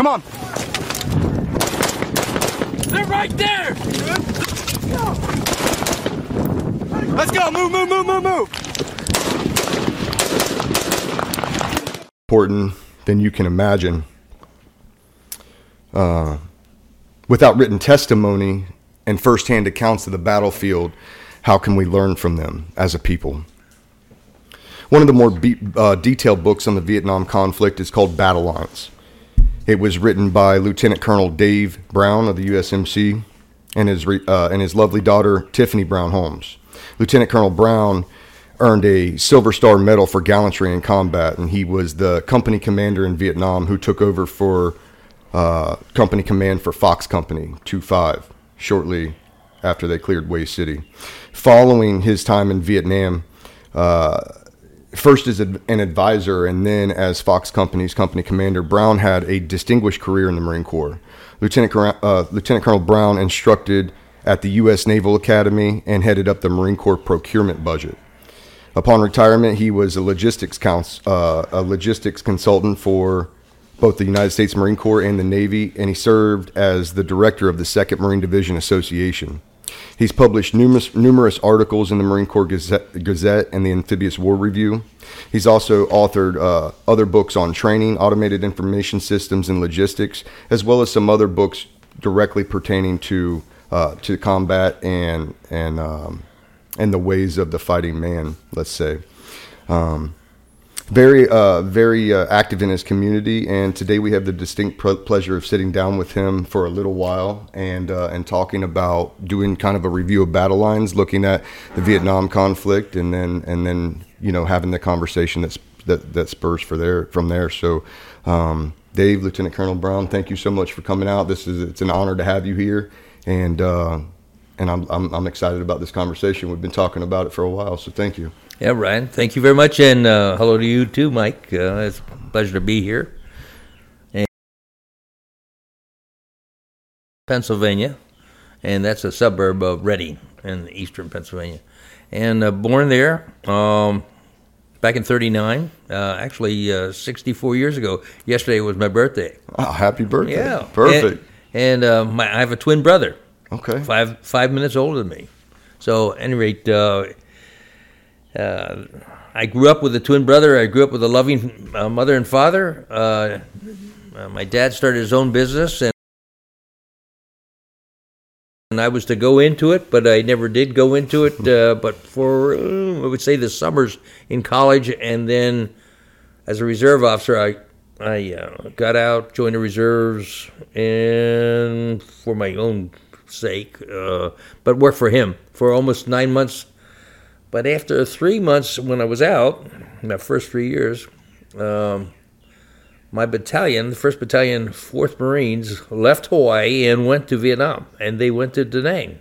Come on. They're right there. Let's go. Move, move, move, move, move. important than you can imagine. Uh, without written testimony and firsthand accounts of the battlefield, how can we learn from them as a people? One of the more be- uh, detailed books on the Vietnam conflict is called Battlelines. It was written by Lieutenant Colonel Dave Brown of the USMC and his, uh, and his lovely daughter, Tiffany Brown Holmes. Lieutenant Colonel Brown earned a Silver Star Medal for gallantry in combat, and he was the company commander in Vietnam who took over for uh, company command for Fox Company 2-5 shortly after they cleared Hue City. Following his time in Vietnam, uh, first as an advisor and then as Fox Company's company commander, Brown had a distinguished career in the Marine Corps. Lieutenant, uh, Lieutenant Colonel Brown instructed at the U.S. Naval Academy and headed up the Marine Corps procurement budget. Upon retirement, he was a logistics cons- uh, a logistics consultant for both the United States Marine Corps and the Navy, and he served as the director of the Second Marine Division Association. He's published numerous, numerous articles in the Marine Corps Gazette, Gazette and the Amphibious War Review. He's also authored uh, other books on training, automated information systems, and logistics, as well as some other books directly pertaining to uh, to combat and and um, and the ways of the fighting man. Let's say. Um, very, uh, very uh, active in his community, and today we have the distinct pr- pleasure of sitting down with him for a little while and uh, and talking about doing kind of a review of Battlelines, looking at the Vietnam conflict, and then and then you know having the conversation that's that that spurs for there from there. So, um, Dave, Lieutenant Colonel Brown, thank you so much for coming out. This is it's an honor to have you here, and uh, and I'm, I'm I'm excited about this conversation. We've been talking about it for a while, so thank you. Yeah, Ryan, thank you very much, and uh, hello to you too, Mike. Uh, it's a pleasure to be here. And Pennsylvania, and that's a suburb of Reading in eastern Pennsylvania. And uh, born there um, back in 39, uh, actually uh, 64 years ago. Yesterday was my birthday. Oh, happy birthday. Yeah. Perfect. And, and uh, my, I have a twin brother. Okay. Five five minutes older than me. So, at any rate, uh, I grew up with a twin brother. I grew up with a loving uh, mother and father. Uh, uh, my dad started his own business, and and I was to go into it, but I never did go into it. Uh, but for uh, I would say the summers in college, and then as a reserve officer, I I uh, got out, joined the reserves, and for my own sake, uh, but worked for him for almost nine months. But after three months, when I was out, my first three years, um, my battalion, the First Battalion, Fourth Marines, left Hawaii and went to Vietnam, and they went to Da Nang.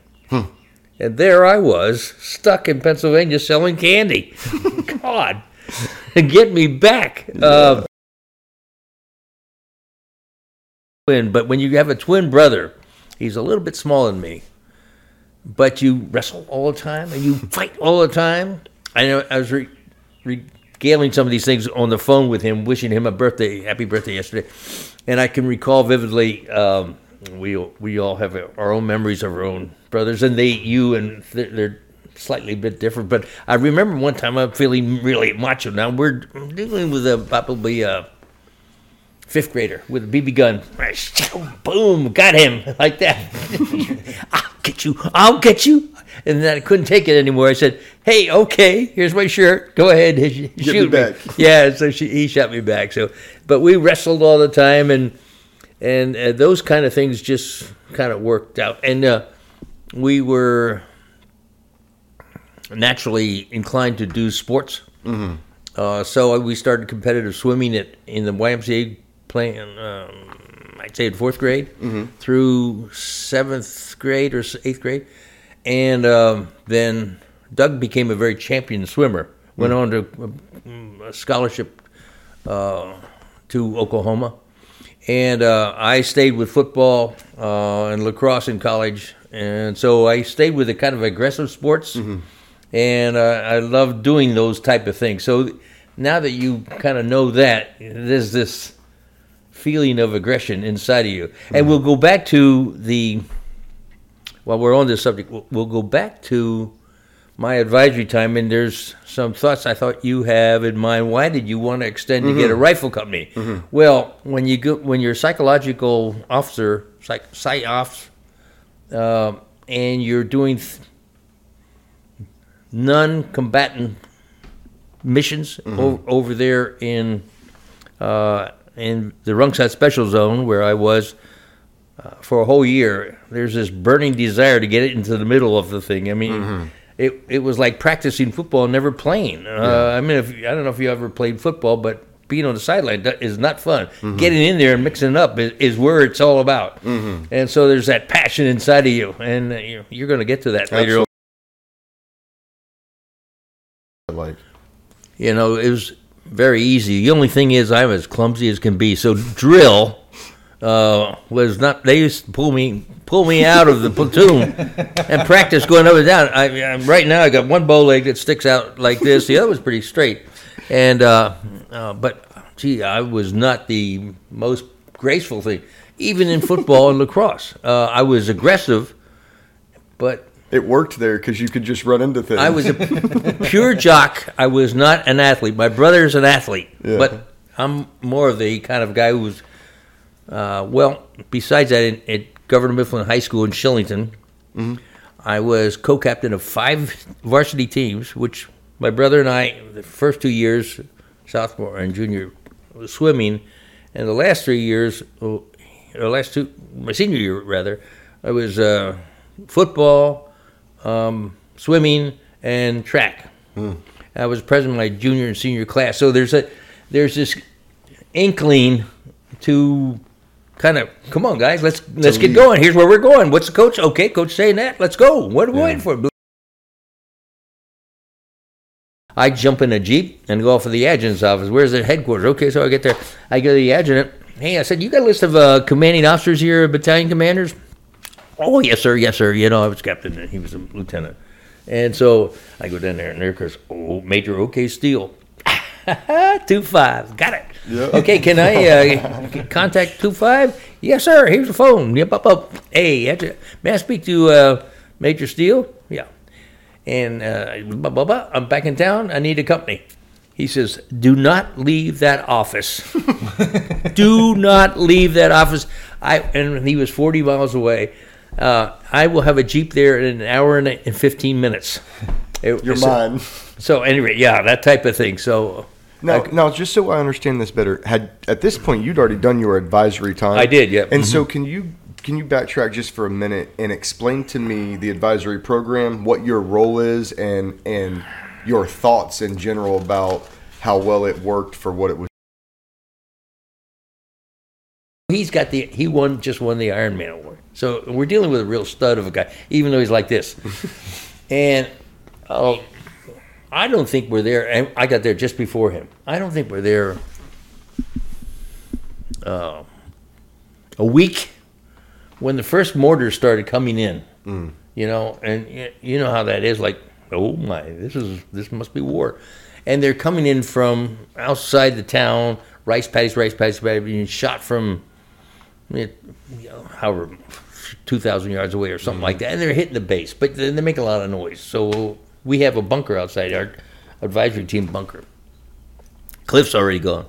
And there I was, stuck in Pennsylvania selling candy. God, get me back. Uh, twin, but when you have a twin brother, he's a little bit smaller than me, but you wrestle all the time and you fight all the time. I know I was re- regaling some of these things on the phone with him, wishing him a birthday, happy birthday yesterday, and I can recall vividly. Um, we we all have our own memories of our own brothers, and they you and they're, they're slightly a bit different. But I remember one time I'm feeling really macho. Now we're dealing with a probably a fifth grader with a BB gun. Boom, got him like that. Get you. I'll get you. And then I couldn't take it anymore. I said, "Hey, okay, here's my shirt. Go ahead, shoot me back." Yeah, so she, he shot me back. So, but we wrestled all the time, and and uh, those kind of things just kind of worked out. And uh, we were naturally inclined to do sports. Uh, so we started competitive swimming at in the YMCA playing. Um, I'd say in fourth grade through seventh grade or eighth grade, and um, then Doug became a very champion swimmer. Went on to um, a scholarship uh, to Oklahoma, and uh, I stayed with football uh, and lacrosse in college, and so I stayed with the kind of aggressive sports, and uh, I love doing those type of things. So now that you kind of know that, there's this feeling of aggression inside of you. And we'll go back to the, while we're on this subject, we'll, we'll go back to my advisory time, and there's some thoughts I thought you have in mind. Why did you want to extend to get a rifle company? Well, when you go, when you're a psychological officer, psych, psych ops, uh, and you're doing th- non-combatant missions o- over there in uh, in the Rung Sat Special Zone where I was uh, for a whole year. There's this burning desire to get it into the middle of the thing. I mean, it it was like practicing football and never playing. Uh, I mean, if, I don't know if you ever played football, but being on the sideline is not fun. Getting in there and mixing it up is, is where it's all about. And so there's that passion inside of you, and uh, you're, you're going to get to that later. on. Like, You know, it was very easy. The only thing is, I'm as clumsy as can be. So drill uh, was not. They used to pull me pull me out of the platoon and practice going up and down. I, I right now I got one bow leg that sticks out like this. The other was pretty straight. And uh, uh, but gee, I was not the most graceful thing, even in football and lacrosse. Uh, I was aggressive, but it worked there because you could just run into things. I was a pure jock. I was not an athlete. My brother's an athlete, Yeah. but I'm more of the kind of guy who's, uh, well, besides that, in, at Governor Mifflin High School in Shillington, I was co captain of five varsity teams, which my brother and I, the first two years, sophomore and junior, was swimming, and the last three years, oh, or last two, my senior year rather, I was uh, football, um, swimming, and track. I was president of my junior and senior class. So there's a there's this inkling to kind of come on guys, let's let's get going. Here's where we're going. What's the coach? Okay, coach saying that. Let's go. What are we waiting for? I jump in a jeep and go off to the adjutant's office. Where's the headquarters? Okay, so I get there. I go to the adjutant. Hey, I said, you got a list of uh, commanding officers here, battalion commanders? Oh, yes, sir, yes, sir. You know, I was captain and he was a lieutenant. And so I go down there and there goes, oh, Major OK Steele. two five, got it. Okay, can I uh, contact two five? Yes, sir. Here's the phone. Yep, up, up. Hey, that's it. may I speak to uh, Major Steele? Yeah. And uh, blah, blah, blah. I'm back in town. I need a company. He says, "Do not leave that office. Do not leave that office." I and he was 40 miles away. Uh, I will have a jeep there in an hour and, and 15 minutes. It- You're so, mine. So anyway, yeah, that type of thing. So Now, now, just so I understand this better, had at this point you'd already done your advisory time. I did, yeah. And so, can you can you backtrack just for a minute and explain to me the advisory program, what your role is, and and your thoughts in general about how well it worked for what it was. he's got the he won just won the Ironman award. So we're dealing with a real stud of a guy, even though he's like this. and oh, I don't think we're there. And I got there just before him. I don't think we're there. Uh, a week when the first mortars started coming in, you know, and you know how that is. Like, oh my, this is this must be war, and they're coming in from outside the town, rice paddies, rice paddies, rice paddies, being shot from you know, however, 2,000 yards away or something like that. And they're hitting the base, but then they make a lot of noise. So we have a bunker outside, our advisory team bunker. Cliff's already gone.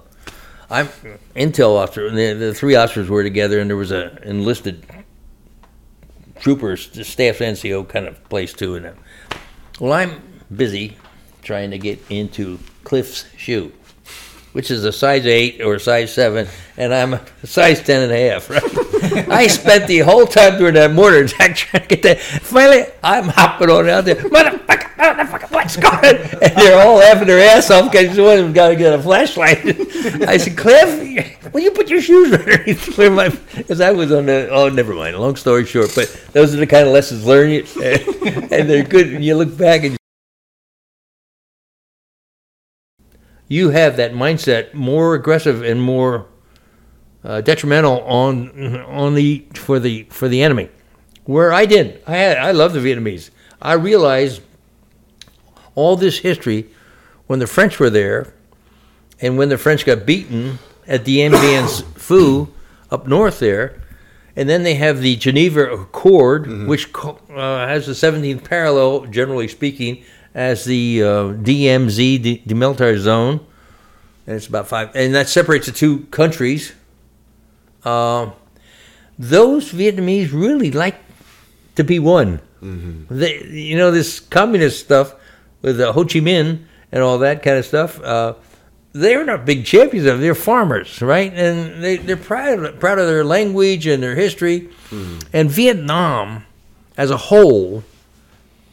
I'm intel officer, and the, the three officers were together, and there was a enlisted troopers, staff NCO kind of place too. And uh, well, I'm busy trying to get into Cliff's shoe, which is a size eight or a size seven, and I'm a size ten and a half. Right? I spent the whole time during that mortar attack trying to get that. Finally, I'm hopping on out there, motherfucker, motherfucker, what's going? on? And they're all laughing their ass off because one of them got to get a flashlight. I said, Cliff, will you put your shoes underneath? Because I was on the. Oh, never mind. Long story short, but those are the kind of lessons learned, and they're good. And you look back and. you have that mindset more aggressive and more uh, detrimental on on the for the for the enemy. Where I did, I had, I love the Vietnamese. I realized all this history when the French were there, and when the French got beaten at Dien Bien Phu up north there. And then they have the Geneva Accord, which uh, has the 17th parallel, generally speaking, as the uh, DMZ, the demilitarized zone. And it's about five, and that separates the two countries. Um those Vietnamese really like to be one. They, you know, this communist stuff with uh, Ho Chi Minh and all that kind of stuff. Uh, they're not big champions of. it. They're farmers, right? And they, they're proud proud of their language and their history. And Vietnam, as a whole,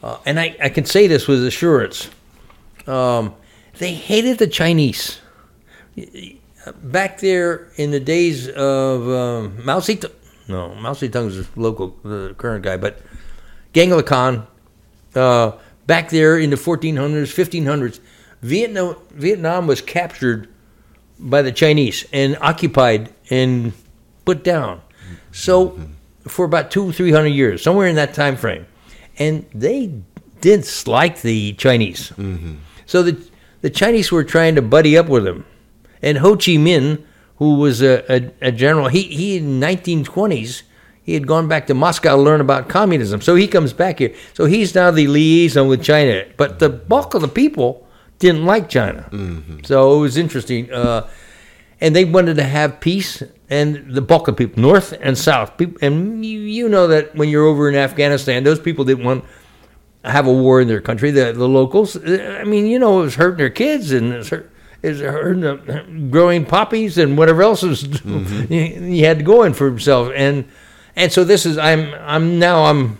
uh, and I, I can say this with assurance, um, they hated the Chinese. Back there in the days of um, Mao Zedong, no, Mao Zedong's the local, the current guy, but Genghis Khan, uh, back there in the 1400s, 1500s, Vietnam, Vietnam was captured by the Chinese and occupied and put down. So for about two, three hundred years, somewhere in that time frame, and they didn't like the Chinese. So the the Chinese were trying to buddy up with them, and Ho Chi Minh, who was a, a, a general, he he in 1920s he had gone back to Moscow to learn about communism. So he comes back here. So he's now the liaison with China. But the bulk of the people didn't like China. So it was interesting. Uh, and they wanted to have peace. And the bulk of people, North and South, people, and you, you know that when you're over in Afghanistan, those people didn't want to have a war in their country. The, the locals, I mean, you know, it was hurting their kids and it was, hurt, hurting them, uh, growing poppies and whatever else was mm-hmm. he, he had going for himself. And and so this is I'm I'm now I'm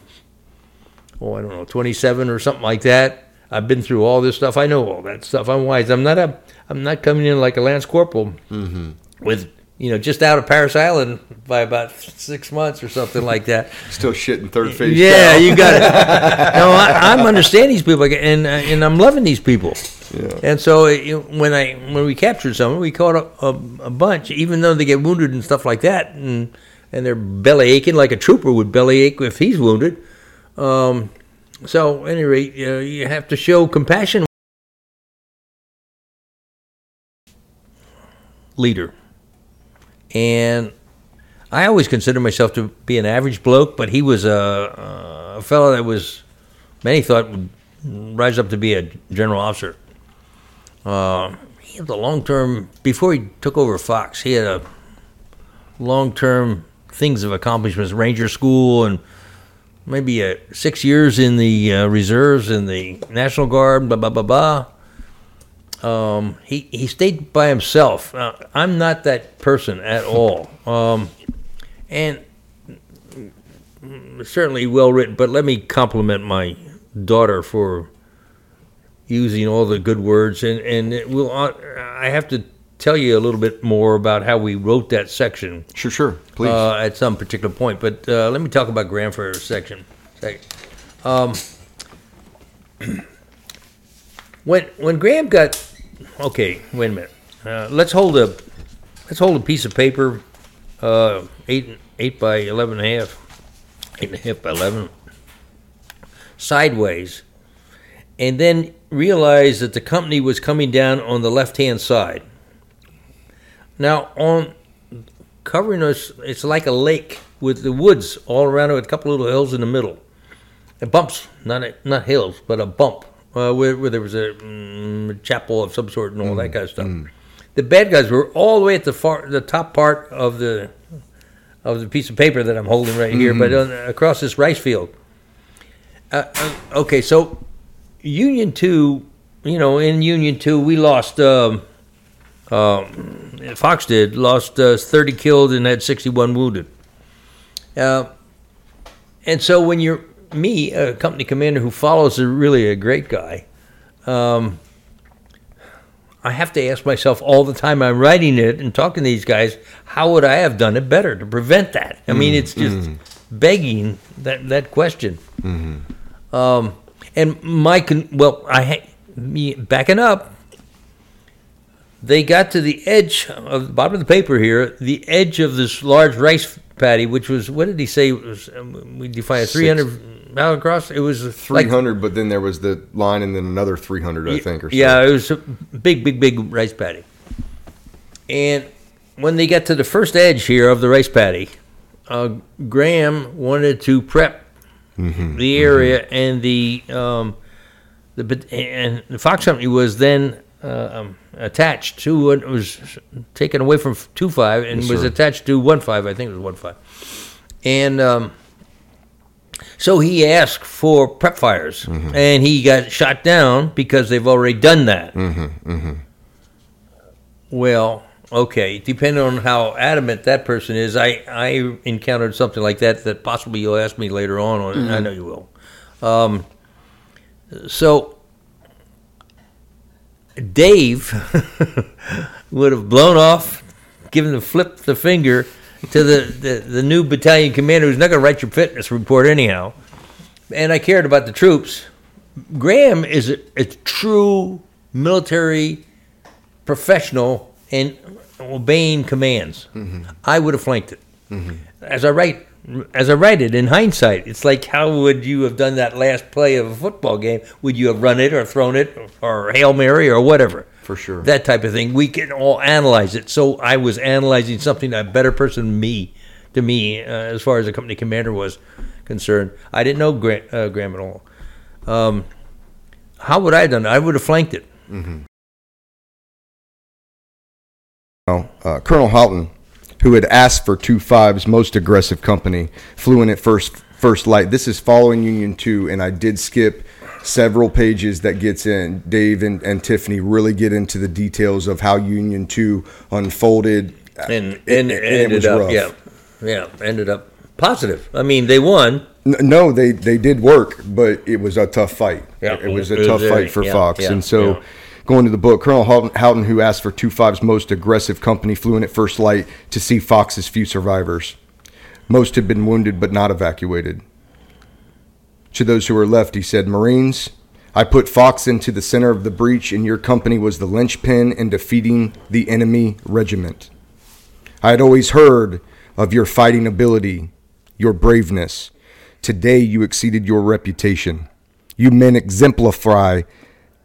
oh I don't know 27 or something like that. I've been through all this stuff. I know all that stuff. I'm wise. I'm not a I'm not coming in like a lance corporal mm-hmm. with you know just out of Parris Island by about six months or something like that. Still shitting third face. Yeah, down. you got it. no, I, I'm understanding these people, and uh, and I'm loving these people. Yeah. And so you know, when I when we captured someone, we caught a, a, a bunch, even though they get wounded and stuff like that, and and they're belly aching like a trooper would belly ache if he's wounded. Um, so, at any rate, uh, you have to show compassion. Leader, and I always consider myself to be an average bloke, but he was a, a fellow that was many thought would rise up to be a general officer. Uh, he had the long term before he took over Fox. He had a long term things of accomplishments, Ranger School, and maybe uh, six years in the uh, reserves in the National Guard. Blah blah blah blah. Um, he he stayed by himself. Uh, I'm not that person at all. Um, and certainly well written. But let me compliment my daughter for using all the good words. And and it will. uh, I have to tell you a little bit more about how we wrote that section Sure, sure. Please. uh, at some particular point. But uh, let me talk about Graham for a section. Second. Um, when when Graham got okay, wait a minute. Uh, let's hold a let's hold a piece of paper, uh, eight eight by eleven and a half, eight and a half by eleven, sideways, and then realize that the company was coming down on the left hand side. Now on covering us, it's like a lake with the woods all around it, with a couple little hills in the middle, and bumps, not not hills, but a bump uh, where, where there was a mm, chapel of some sort and all that kind of stuff. The bad guys were all the way at the far, the top part of the of the piece of paper that I'm holding right here, but on, across this rice field. Uh, uh, okay, so Union Two, you know, in Union Two, we lost. Um, um, Fox did lost uh, 30 killed and had 61 wounded. Uh, and so when you're me, a company commander who follows is really a great guy. Um, I have to ask myself all the time I'm writing it and talking to these guys, how would I have done it better to prevent that? I mean, mm, it's mm-hmm. just mm. begging that, that question. Mm-hmm. Um, and my, con- well, I ha- me backing up, they got to the edge of the bottom of the paper here, the edge of this large rice paddy, which was, what did he say? Was, um, we define a 300. Battlecross. It was three hundred, like, but then there was the line, and then another three hundred, I think, or yeah, so. it was a big, big, big rice paddy. And when they got to the first edge here of the rice paddy, uh, Graham wanted to prep mm-hmm, the mm-hmm. area, mm-hmm. and the um, the and the Fox Company was then uh, um, attached to it was taken away from two five and yes, was sir. attached to one five. I think it was one five, and. Um, so he asked for prep fires, mm-hmm. and he got shot down because they've already done that. Mm-hmm, mm-hmm. Well, okay, depending on how adamant that person is, I, I encountered something like that that possibly you'll ask me later on. on I know you will. Um, so Dave would have blown off, given the flip the finger to the, the, the new battalion commander who's not going to write your fitness report anyhow. And I cared about the troops. Graham is a, a true military professional and obeying commands. Mm-hmm. I would have flanked it. Mm-hmm. As I write, as I write it in hindsight, it's like how would you have done that last play of a football game? Would you have run it or thrown it or hail mary or whatever? For sure. that type of thing. We can all analyze it. So I was analyzing something a better person than me, to me, uh, as far as the company commander was concerned. I didn't know Graham, uh, Graham at all. Um, how would I have done it? I would have flanked it. uh, Colonel Houghton, who had asked for 2-5's most aggressive company, flew in at first first light. This is following Union 2, and I did skip several pages that gets in. Dave and, and Tiffany really get into the details of how Union 2 unfolded. And, and, it- was ended up, rough. yeah, yeah, ended up positive. I mean, they won. No, they, they did work, but it was a tough fight. Yeah, it, was a it tough very- fight for yeah, Fox. yeah, and so, yeah. going to the book, Colonel Houghton, Houghton, who asked for 2-5's most aggressive company, flew in at first light to see Fox's few survivors. Most had been wounded but not evacuated. To those who were left, he said, Marines, I put Fox into the center of the breach, and your company was the linchpin in defeating the enemy regiment. I had always heard of your fighting ability, your braveness. Today you exceeded your reputation. You men exemplify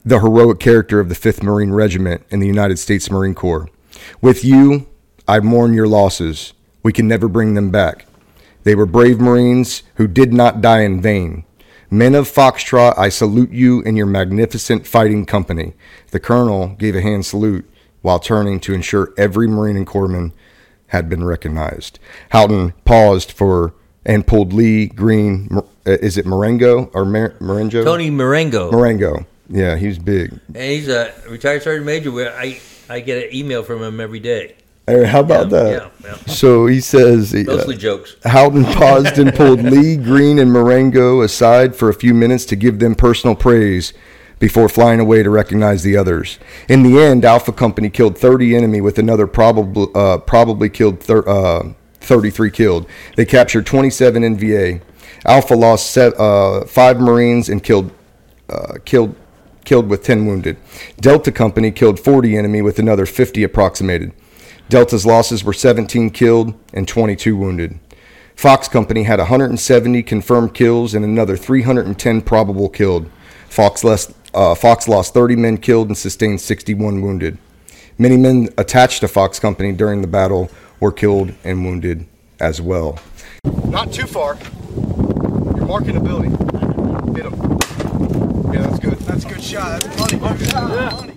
the heroic character of the 5th Marine Regiment in the United States Marine Corps. With you, I mourn your losses. We can never bring them back. They were brave Marines who did not die in vain. Men of Foxtrot, I salute you and your magnificent fighting company. The colonel gave a hand salute while turning to ensure every Marine and Corpsman had been recognized. Houghton paused for and pulled Lee Green. uh, Is it Marengo or Mar- Marengo? Tony Marengo. Marengo. Yeah, he's big. and he's a retired sergeant major where I, I get an email from him every day. Hey, how about Yeah, that? yeah, yeah. So he says. uh, Mostly jokes. Houghton paused and pulled Lee, Green, and Marengo aside for a few minutes to give them personal praise before flying away to recognize the others. In the end, Alpha Company killed 30 enemy with another probably uh, probably killed thir- uh, 33 killed. They captured 27 NVA. Alpha lost se- uh, five Marines and killed uh, killed killed with 10 wounded. Delta Company killed 40 enemy with another 50 approximated. Delta's losses were 17 killed and 22 wounded. Fox Company had 170 confirmed kills and another 310 probable killed. Fox, less, uh, Fox lost 30 men killed and sustained 61 wounded. Many men attached to Fox Company during the battle were killed and wounded as well. Not too far. You're marking a building. Hit him. Yeah, that's good. That's a good shot. That's money. Money.